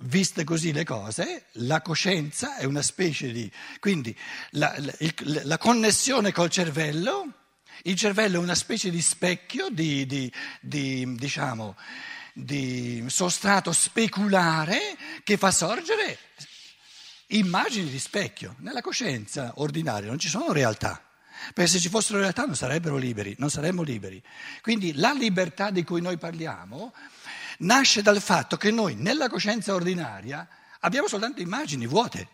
viste così le cose, la coscienza è una specie di... quindi la, la, il, la connessione col cervello, il cervello è una specie di specchio, di, di, di, diciamo, di sostrato speculare che fa sorgere immagini di specchio. Nella coscienza ordinaria non ci sono realtà. Perché se ci fossero realtà non sarebbero liberi, non saremmo liberi. Quindi la libertà di cui noi parliamo nasce dal fatto che noi nella coscienza ordinaria abbiamo soltanto immagini vuote,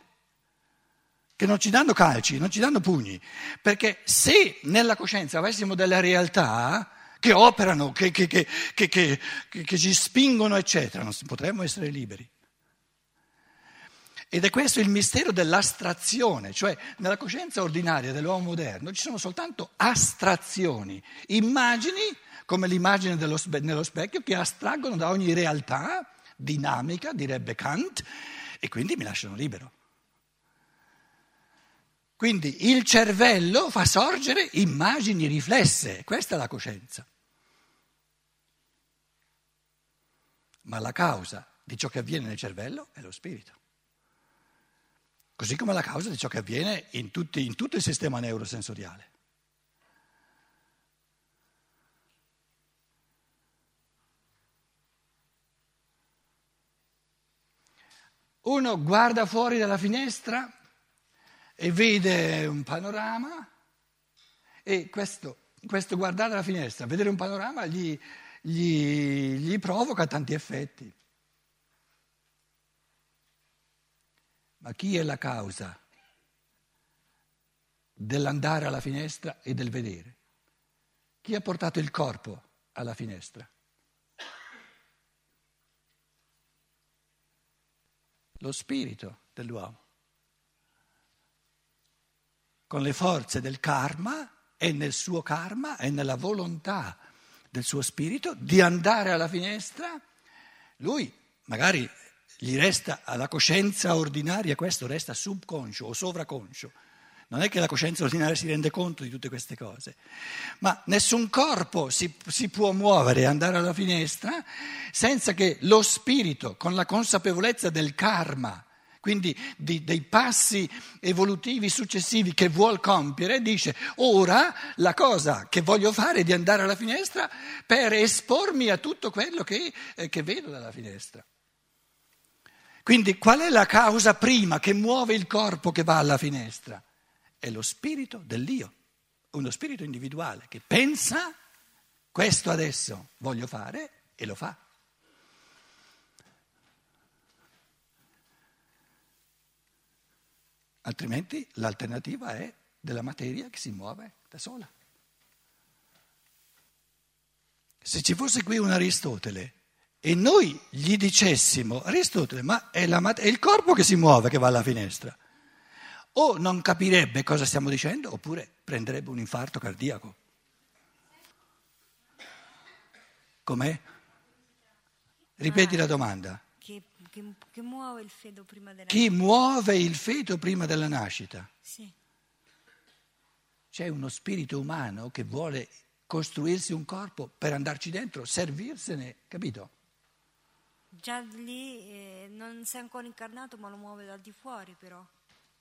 che non ci danno calci, non ci danno pugni. Perché se nella coscienza avessimo delle realtà che operano, che, che, che, che ci spingono, eccetera, non potremmo essere liberi. Ed è questo il mistero dell'astrazione, cioè nella coscienza ordinaria dell'uomo moderno ci sono soltanto astrazioni, immagini come l'immagine dello, nello specchio che astraggono da ogni realtà dinamica, direbbe Kant, e quindi mi lasciano libero. Quindi il cervello fa sorgere immagini riflesse, questa è la coscienza. Ma la causa di ciò che avviene nel cervello è lo spirito così come la causa di ciò che avviene in, tutti, in tutto il sistema neurosensoriale. Uno guarda fuori dalla finestra e vede un panorama e questo, questo guardare dalla finestra, vedere un panorama gli, gli, gli provoca tanti effetti. Ma chi è la causa dell'andare alla finestra e del vedere? Chi ha portato il corpo alla finestra? Lo spirito dell'uomo, con le forze del karma e nel suo karma e nella volontà del suo spirito di andare alla finestra, lui magari gli resta alla coscienza ordinaria, questo resta subconscio o sovraconscio. Non è che la coscienza ordinaria si rende conto di tutte queste cose, ma nessun corpo si, si può muovere e andare alla finestra senza che lo spirito, con la consapevolezza del karma, quindi di, dei passi evolutivi successivi che vuol compiere, dice ora la cosa che voglio fare è di andare alla finestra per espormi a tutto quello che, eh, che vedo dalla finestra. Quindi qual è la causa prima che muove il corpo che va alla finestra? È lo spirito dell'io, uno spirito individuale che pensa questo adesso voglio fare e lo fa. Altrimenti l'alternativa è della materia che si muove da sola. Se ci fosse qui un Aristotele e noi gli dicessimo, Aristotele, ma è, la, è il corpo che si muove che va alla finestra, o non capirebbe cosa stiamo dicendo, oppure prenderebbe un infarto cardiaco. Com'è? Ripeti la domanda. Che, che, che muove il feto prima della Chi nascita? muove il feto prima della nascita? Sì. C'è uno spirito umano che vuole costruirsi un corpo per andarci dentro, servirsene, capito? Già lì eh, non sei ancora incarnato, ma lo muove dal di fuori, però.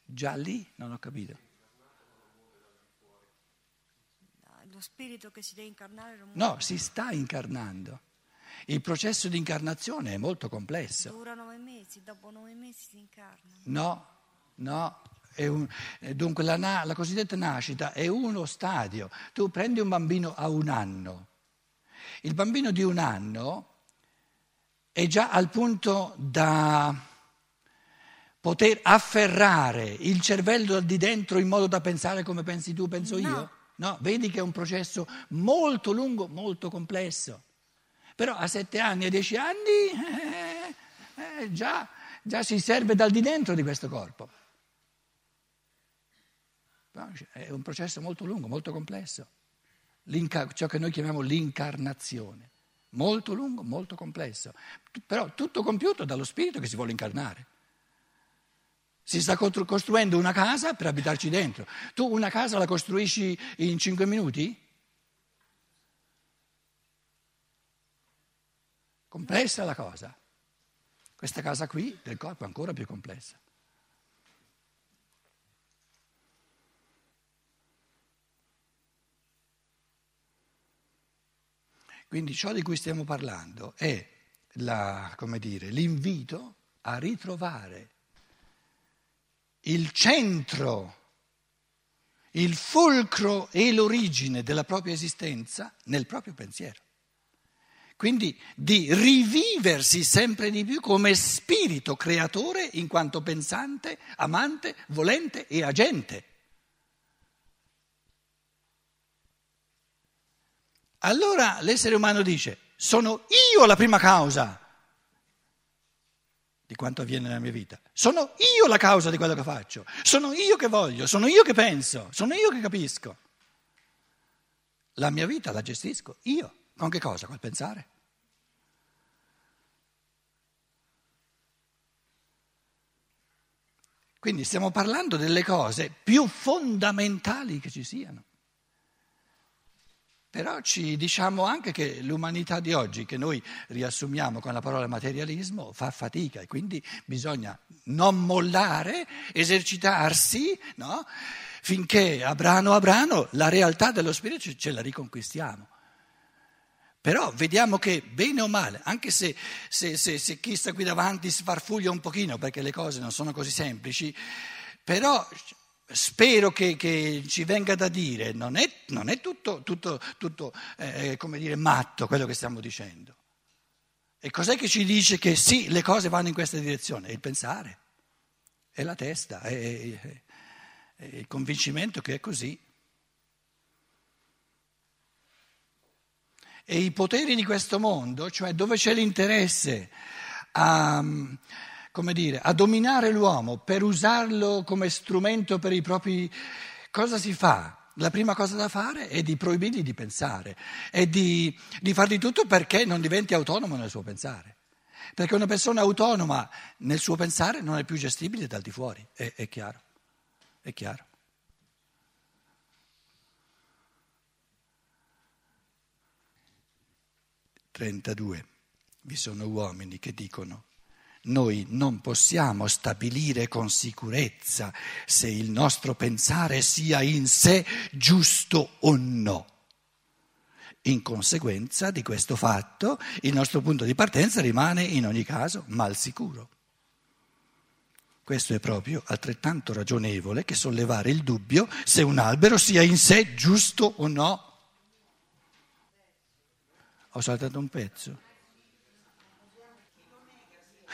Già lì non ho capito. Lo spirito che si deve incarnare lo muove. No, si sta incarnando. Il processo di incarnazione è molto complesso. Dura nove mesi, dopo nove mesi si incarna. No, no. Un, dunque la, la cosiddetta nascita è uno stadio. Tu prendi un bambino a un anno. Il bambino di un anno è già al punto da poter afferrare il cervello di dentro in modo da pensare come pensi tu, penso no. io? No, vedi che è un processo molto lungo, molto complesso. Però a sette anni e dieci anni eh, eh, già, già si serve dal di dentro di questo corpo. È un processo molto lungo, molto complesso. ciò che noi chiamiamo l'incarnazione molto lungo, molto complesso, però tutto compiuto dallo spirito che si vuole incarnare. Si sta costruendo una casa per abitarci dentro. Tu una casa la costruisci in cinque minuti? Complessa la cosa. Questa casa qui del corpo è ancora più complessa. Quindi ciò di cui stiamo parlando è la, dire, l'invito a ritrovare il centro, il fulcro e l'origine della propria esistenza nel proprio pensiero. Quindi di riviversi sempre di più come spirito creatore in quanto pensante, amante, volente e agente. Allora l'essere umano dice, sono io la prima causa di quanto avviene nella mia vita. Sono io la causa di quello che faccio. Sono io che voglio, sono io che penso, sono io che capisco. La mia vita la gestisco io. Con che cosa? Col pensare. Quindi stiamo parlando delle cose più fondamentali che ci siano. Però ci diciamo anche che l'umanità di oggi, che noi riassumiamo con la parola materialismo, fa fatica e quindi bisogna non mollare, esercitarsi, no? finché a brano a brano la realtà dello spirito ce la riconquistiamo. Però vediamo che bene o male, anche se, se, se, se chi sta qui davanti sfarfuglia un pochino perché le cose non sono così semplici, però spero che, che, ci venga da dire, non è, non è tutto, tutto, tutto eh, come dire, matto quello che stiamo dicendo. E cos'è che ci dice che sì, le cose vanno in questa direzione? È il pensare, è la testa, è, è, è il convincimento che è così. E i poteri di questo mondo, cioè dove c'è l'interesse a come dire, a dominare l'uomo per usarlo come strumento per i propri... Cosa si fa? La prima cosa da fare è di proibirgli di pensare, è di, di far di tutto perché non diventi autonomo nel suo pensare. Perché una persona autonoma nel suo pensare non è più gestibile dal di fuori, è, è chiaro, è chiaro. Trentadue. Vi sono uomini che dicono noi non possiamo stabilire con sicurezza se il nostro pensare sia in sé giusto o no. In conseguenza di questo fatto, il nostro punto di partenza rimane in ogni caso mal sicuro. Questo è proprio altrettanto ragionevole che sollevare il dubbio se un albero sia in sé giusto o no. Ho saltato un pezzo.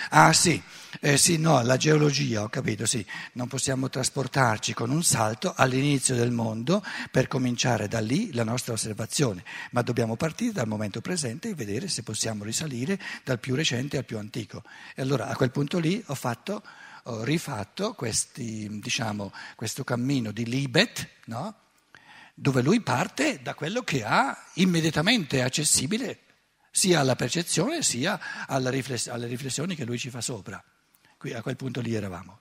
Ah sì, eh, sì, no, la geologia, ho capito, sì, non possiamo trasportarci con un salto all'inizio del mondo per cominciare da lì la nostra osservazione, ma dobbiamo partire dal momento presente e vedere se possiamo risalire dal più recente al più antico. E allora a quel punto lì ho, fatto, ho rifatto questi, diciamo, questo cammino di Libet, no? dove lui parte da quello che ha immediatamente accessibile sia alla percezione sia alle riflessioni che lui ci fa sopra. Qui a quel punto lì eravamo.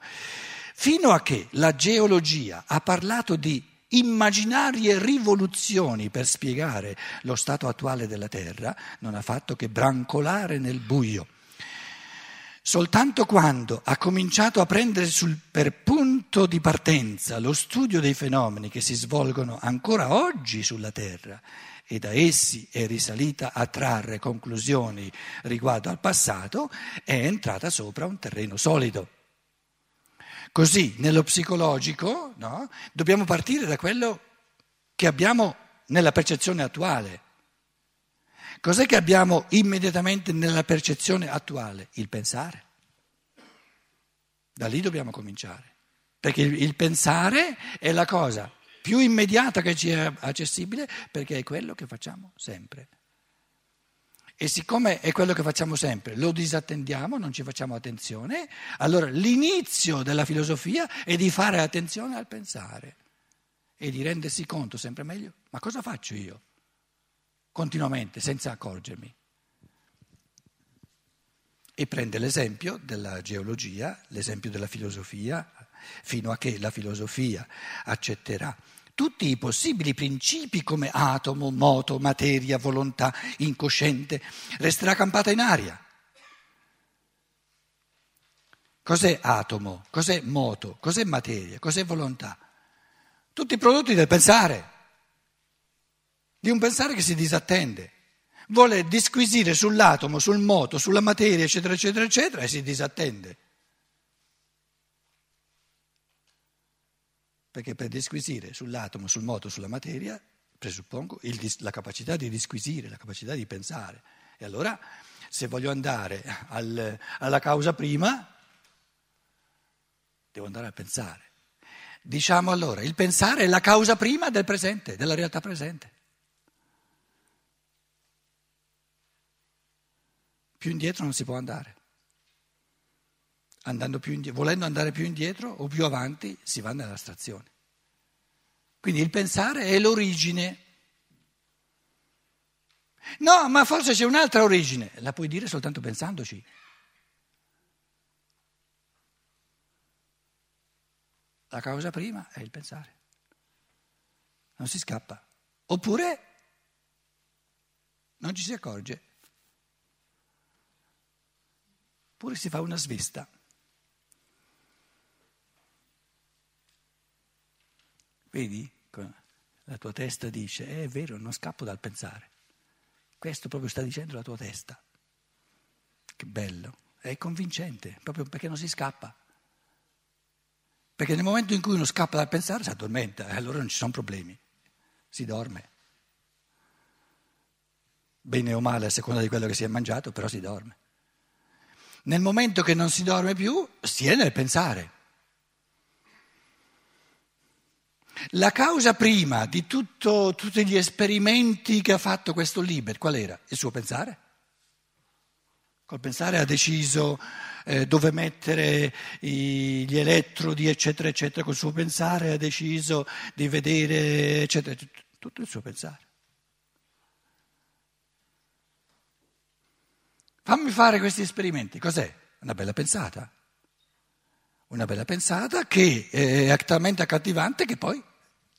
Fino a che la geologia ha parlato di immaginarie rivoluzioni per spiegare lo stato attuale della Terra, non ha fatto che brancolare nel buio. Soltanto quando ha cominciato a prendere sul, per punto di partenza lo studio dei fenomeni che si svolgono ancora oggi sulla Terra e da essi è risalita a trarre conclusioni riguardo al passato, è entrata sopra un terreno solido. Così, nello psicologico, no, dobbiamo partire da quello che abbiamo nella percezione attuale. Cos'è che abbiamo immediatamente nella percezione attuale? Il pensare. Da lì dobbiamo cominciare. Perché il, pensare è la cosa più immediata che ci è accessibile perché è quello che facciamo sempre. E siccome è quello che facciamo sempre, lo disattendiamo, non ci facciamo attenzione, allora l'inizio della filosofia è di fare attenzione al pensare e di rendersi conto sempre meglio, ma cosa faccio io? Continuamente, senza accorgermi. E prende l'esempio della geologia, l'esempio della filosofia, fino a che la filosofia accetterà tutti i possibili principi come atomo, moto, materia, volontà, incosciente, resterà campata in aria. Cos'è atomo? Cos'è moto? Cos'è materia? Cos'è volontà? Tutti prodotti del pensare, di un pensare che si disattende. Vuole disquisire sull'atomo, sul moto, sulla materia, eccetera, eccetera, eccetera, e si disattende. Perché per disquisire sull'atomo, sul moto, sulla materia, presuppongo il, la capacità di disquisire, la capacità di pensare. E allora, se voglio andare al, alla causa prima, devo andare a pensare. Diciamo allora, il pensare è la causa prima del presente, della realtà presente. Più indietro non si può andare. Indietro, volendo andare più indietro o più avanti si va nell'astrazione. Quindi il pensare è l'origine. No, ma forse c'è un'altra origine, la puoi dire soltanto pensandoci. La causa prima è il pensare. Non si scappa. Oppure non ci si accorge. Oppure si fa una svista. Vedi? La tua testa dice, eh, è vero, non scappo dal pensare. Questo proprio sta dicendo la tua testa. Che bello, è convincente, proprio perché non si scappa. Perché nel momento in cui uno scappa dal pensare si addormenta e allora non ci sono problemi, si dorme. Bene o male a seconda di quello che si è mangiato, però si dorme. Nel momento che non si dorme più, si è nel pensare. La causa prima di tutto, tutti gli esperimenti che ha fatto questo Liber, qual era? Il suo pensare. Col pensare ha deciso eh, dove mettere i, gli elettrodi, eccetera, eccetera, col suo pensare ha deciso di vedere, eccetera, tutto, tutto il suo pensare. Fammi fare questi esperimenti, cos'è? Una bella pensata. Una bella pensata che è talmente accattivante che poi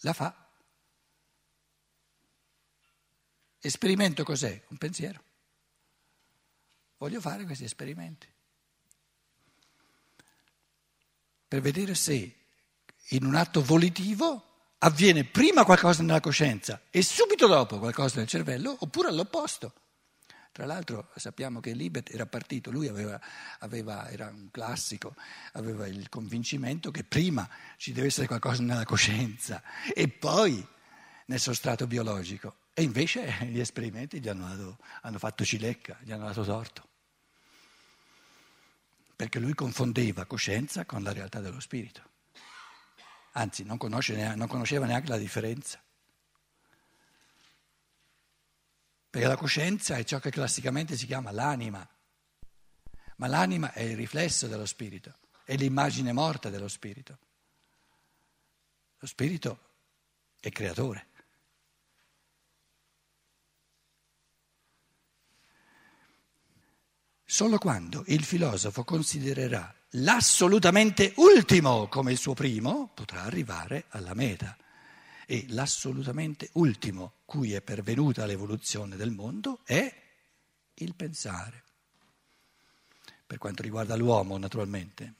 la fa. Esperimento cos'è? Un pensiero. Voglio fare questi esperimenti per vedere se in un atto volitivo avviene prima qualcosa nella coscienza e subito dopo qualcosa nel cervello oppure all'opposto. Tra l'altro sappiamo che Libet era partito, lui aveva, aveva, era un classico, aveva il convincimento che prima ci deve essere qualcosa nella coscienza e poi nel sostrato biologico. E invece gli esperimenti gli hanno, dato, hanno fatto cilecca, gli hanno dato torto. Perché lui confondeva coscienza con la realtà dello spirito. Anzi, non, non conosceva neanche la differenza. Perché la coscienza è ciò che classicamente si chiama l'anima. Ma l'anima è il riflesso dello spirito, è l'immagine morta dello spirito. Lo spirito è creatore. Solo quando il filosofo considererà l'assolutamente ultimo come il suo primo, potrà arrivare alla meta. E l'assolutamente ultimo cui è pervenuta l'evoluzione del mondo è il pensare. Per quanto riguarda l'uomo, naturalmente,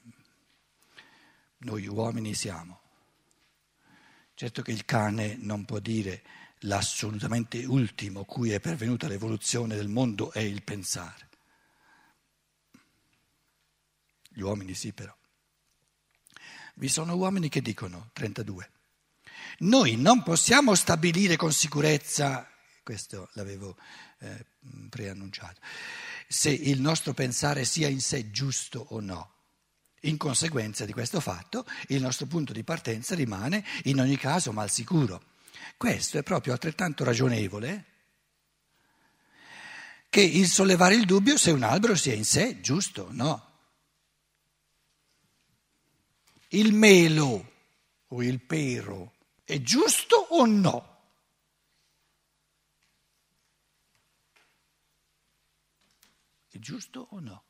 noi uomini siamo. Certo che il cane non può dire l'assolutamente ultimo cui è pervenuta l'evoluzione del mondo è il pensare. Gli uomini sì però. Vi sono uomini che dicono, 32, noi non possiamo stabilire con sicurezza, questo l'avevo eh, preannunciato, se il nostro pensare sia in sé giusto o no. In conseguenza di questo fatto, il nostro punto di partenza rimane in ogni caso mal sicuro. Questo è proprio altrettanto ragionevole che il sollevare il dubbio se un albero sia in sé giusto o no. il melo o il pero è giusto o no? È giusto o no?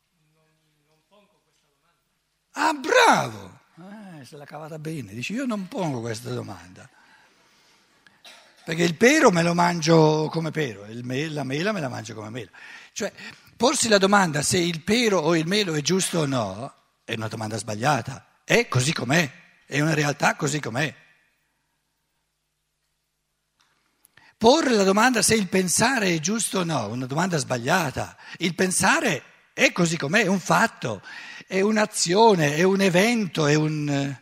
Ah, bravo! Eh, se l'ha cavata bene. Dici, io non pongo questa domanda. Perché il pero me lo mangio come pero, me, la mela me la mangio come mela. Cioè, porsi la domanda se il pero o il melo è giusto o no, è una domanda sbagliata, è così com'è, è una realtà così com'è. Porre la domanda se il pensare è giusto o no, una domanda sbagliata. Il pensare è così com'è, è un fatto, è un'azione, è un evento, è un...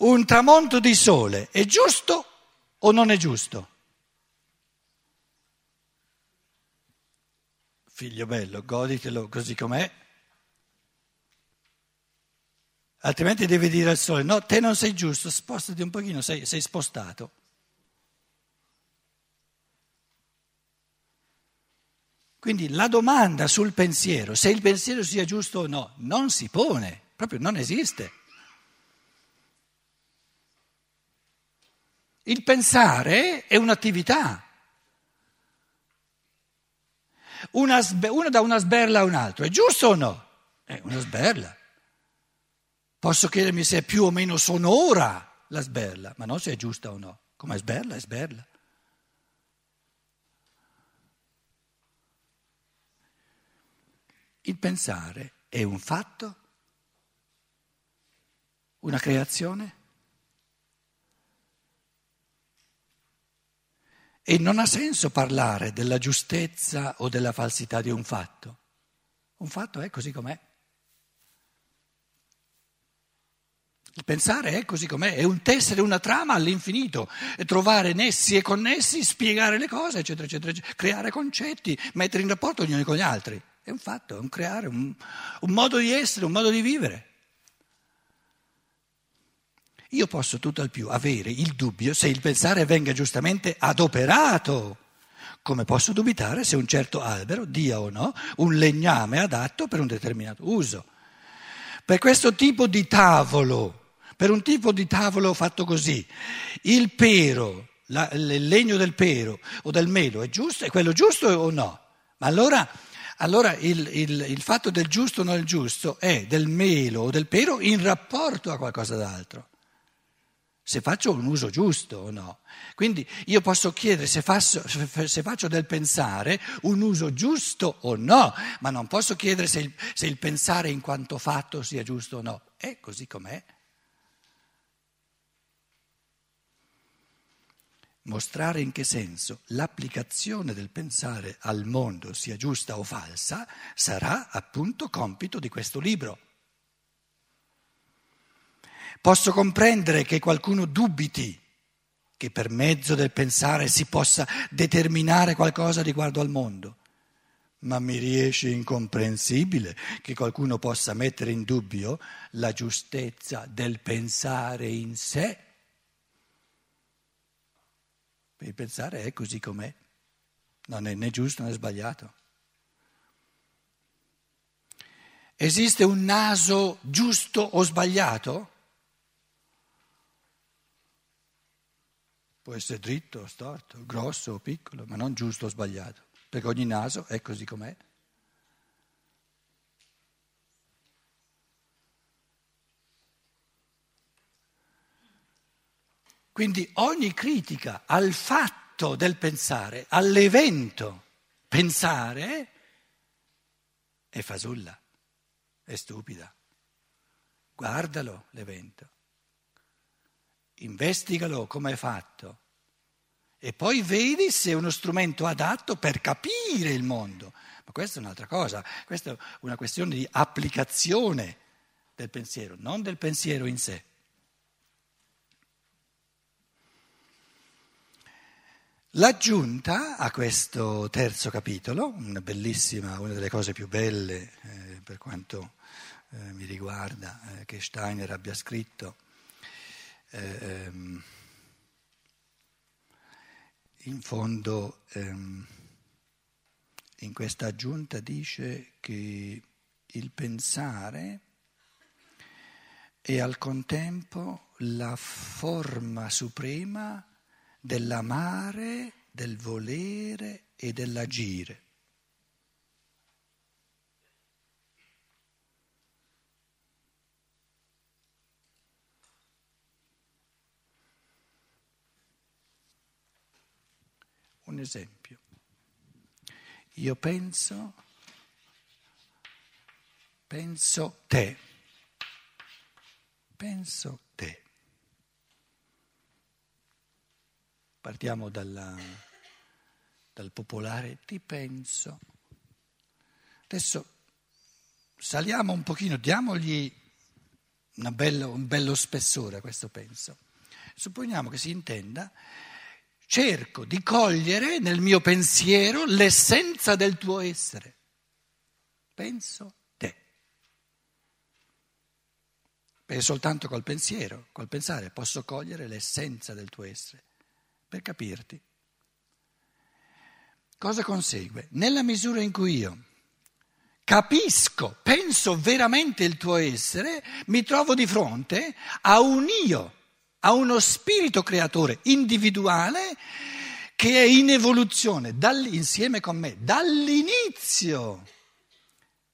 Un tramonto di sole è giusto o non è giusto? Figlio bello, goditelo così com'è. Altrimenti devi dire al sole, no, te non sei giusto, spostati un pochino, sei, sei spostato. Quindi la domanda sul pensiero, se il pensiero sia giusto o no, non si pone, proprio non esiste. Il pensare è un'attività. Una, uno dà una sberla a un altro, è giusto o no? È una sberla. Posso chiedermi se è più o meno sonora la sberla, ma non se è giusta o no. Come sberla, è sberla. Il pensare è un fatto? Una creazione? E non ha senso parlare della giustezza o della falsità di un fatto. Un fatto è così com'è. Pensare è così com'è, è un tessere una trama all'infinito, trovare nessi e connessi, spiegare le cose, eccetera, eccetera, eccetera, creare concetti, mettere in rapporto gli uni con gli altri. È un fatto, è un creare, un, un modo di essere, un modo di vivere. Io posso tutto al più avere il dubbio se il pensare venga giustamente adoperato, come posso dubitare se un certo albero dia o no un legname adatto per un determinato uso. Per questo tipo di tavolo, per un tipo di tavolo fatto così, il pero, la, il legno del pero o del melo è giusto? È quello giusto o no? Ma allora, allora il, il, il fatto del giusto o non giusto è del melo o del pero in rapporto a qualcosa d'altro se faccio un uso giusto o no. Quindi io posso chiedere se faccio, se faccio, del pensare un uso giusto o no, ma non posso chiedere se il, se il pensare in quanto fatto sia giusto o no. È così com'è. Mostrare in che senso l'applicazione del pensare al mondo sia giusta o falsa sarà appunto compito di questo libro. Posso comprendere che qualcuno dubiti che per mezzo del pensare si possa determinare qualcosa riguardo al mondo, ma mi riesce incomprensibile che qualcuno possa mettere in dubbio la giustezza del pensare in sé. Il pensare è così com'è, non è né giusto né sbagliato. Esiste un naso giusto o sbagliato? Può essere dritto o storto, grosso o piccolo, ma non giusto o sbagliato, perché ogni naso è così com'è. Quindi ogni critica al fatto del pensare, all'evento pensare, è fasulla, è stupida. Guardalo l'evento investigalo come è fatto e poi vedi se è uno strumento adatto per capire il mondo. Ma questa è un'altra cosa, questa è una questione di applicazione del pensiero, non del pensiero in sé. L'aggiunta a questo terzo capitolo, una bellissima, una delle cose più belle eh, per quanto eh, mi riguarda, eh, che Steiner abbia scritto, ehm, in fondo ehm, in questa aggiunta dice che il pensare è al contempo la forma suprema dell'amare, del volere e dell'agire. Un esempio. Io penso penso te, penso te. Partiamo dalla, dal popolare ti penso. Adesso saliamo un pochino, diamogli bello, un bello spessore a questo penso. Supponiamo che si intenda, cerco di cogliere nel mio pensiero l'essenza del tuo essere. Penso te. Perché soltanto col pensiero, col pensare, posso cogliere l'essenza del tuo essere per capirti. Cosa consegue? Nella misura in cui io capisco, penso veramente il tuo essere, mi trovo di fronte a un io, a uno spirito creatore individuale che è in evoluzione insieme con me dall'inizio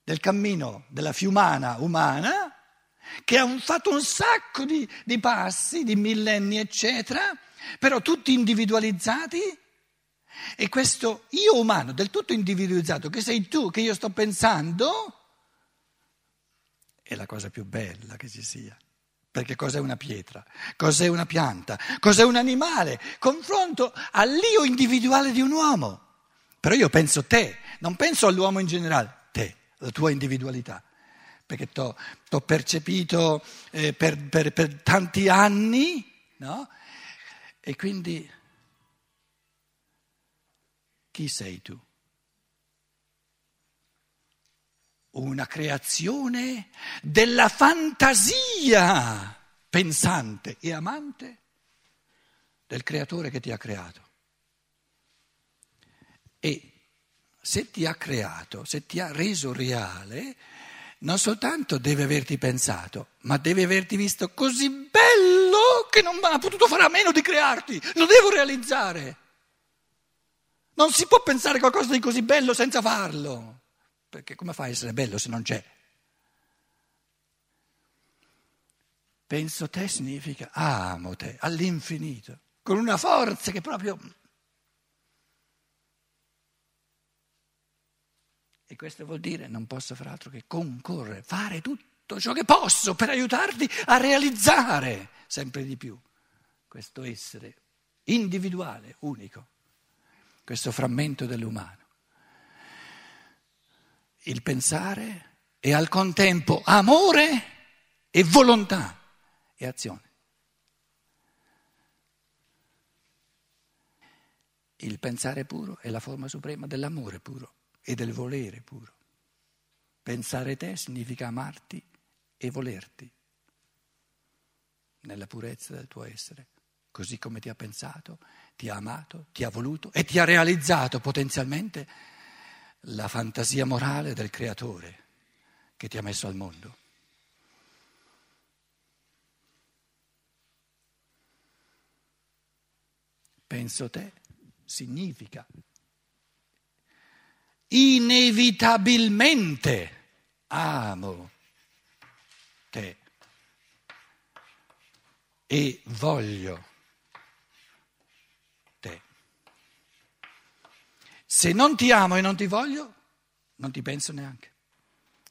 del cammino della fiumana umana, che ha fatto un sacco di, di passi, di millenni, eccetera, però tutti individualizzati. E questo io umano, del tutto individualizzato, che sei tu, che io sto pensando, è la cosa più bella che ci sia. Perché cos'è una pietra? Cos'è una pianta? Cos'è un animale? Confronto all'io individuale di un uomo. Però io penso te, non penso all'uomo in generale, te, la tua individualità. Perché ti ho percepito eh, per, per, per tanti anni, no? E quindi chi sei tu? Una creazione della fantasia pensante e amante del creatore che ti ha creato. E se ti ha creato, se ti ha reso reale, non soltanto deve averti pensato, ma deve averti visto così bello che non ha potuto fare a meno di crearti, lo devo realizzare. Non si può pensare qualcosa di così bello senza farlo, perché come fai a essere bello se non c'è? Penso te significa amo te all'infinito, con una forza che proprio E questo vuol dire non posso fare altro che concorrere, fare tutto ciò che posso per aiutarti a realizzare sempre di più questo essere individuale, unico, questo frammento dell'umano. Il pensare è al contempo amore e volontà e azione. Il pensare puro è la forma suprema dell'amore puro e del volere puro. Pensare te significa amarti e volerti nella purezza del tuo essere, così come ti ha pensato, ti ha amato, ti ha voluto e ti ha realizzato potenzialmente la fantasia morale del creatore che ti ha messo al mondo. Penso te significa inevitabilmente amo te e voglio te. Se non ti amo e non ti voglio, non ti penso neanche.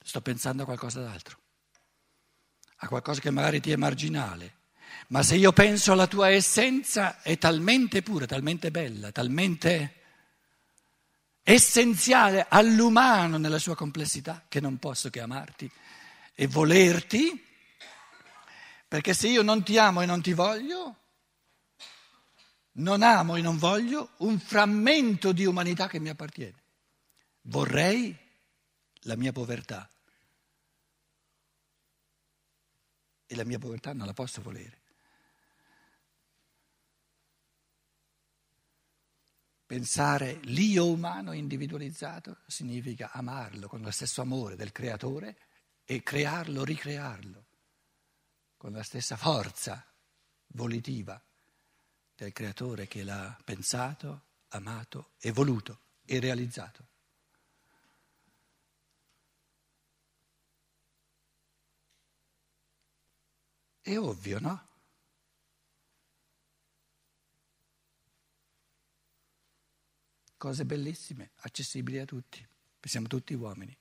Sto pensando a qualcosa d'altro, a qualcosa che magari ti è marginale. Ma se io penso alla tua essenza è talmente pura, talmente bella, talmente essenziale all'umano nella sua complessità, che non posso che amarti e volerti, perché se io non ti amo e non ti voglio, non amo e non voglio un frammento di umanità che mi appartiene. Vorrei la mia povertà e la mia povertà non la posso volere. Pensare l'io umano individualizzato significa amarlo con lo stesso amore del creatore e crearlo, ricrearlo con la stessa forza volitiva del creatore che l'ha pensato, amato e voluto e realizzato. È ovvio, no? cose bellissime, accessibili a tutti, siamo tutti uomini.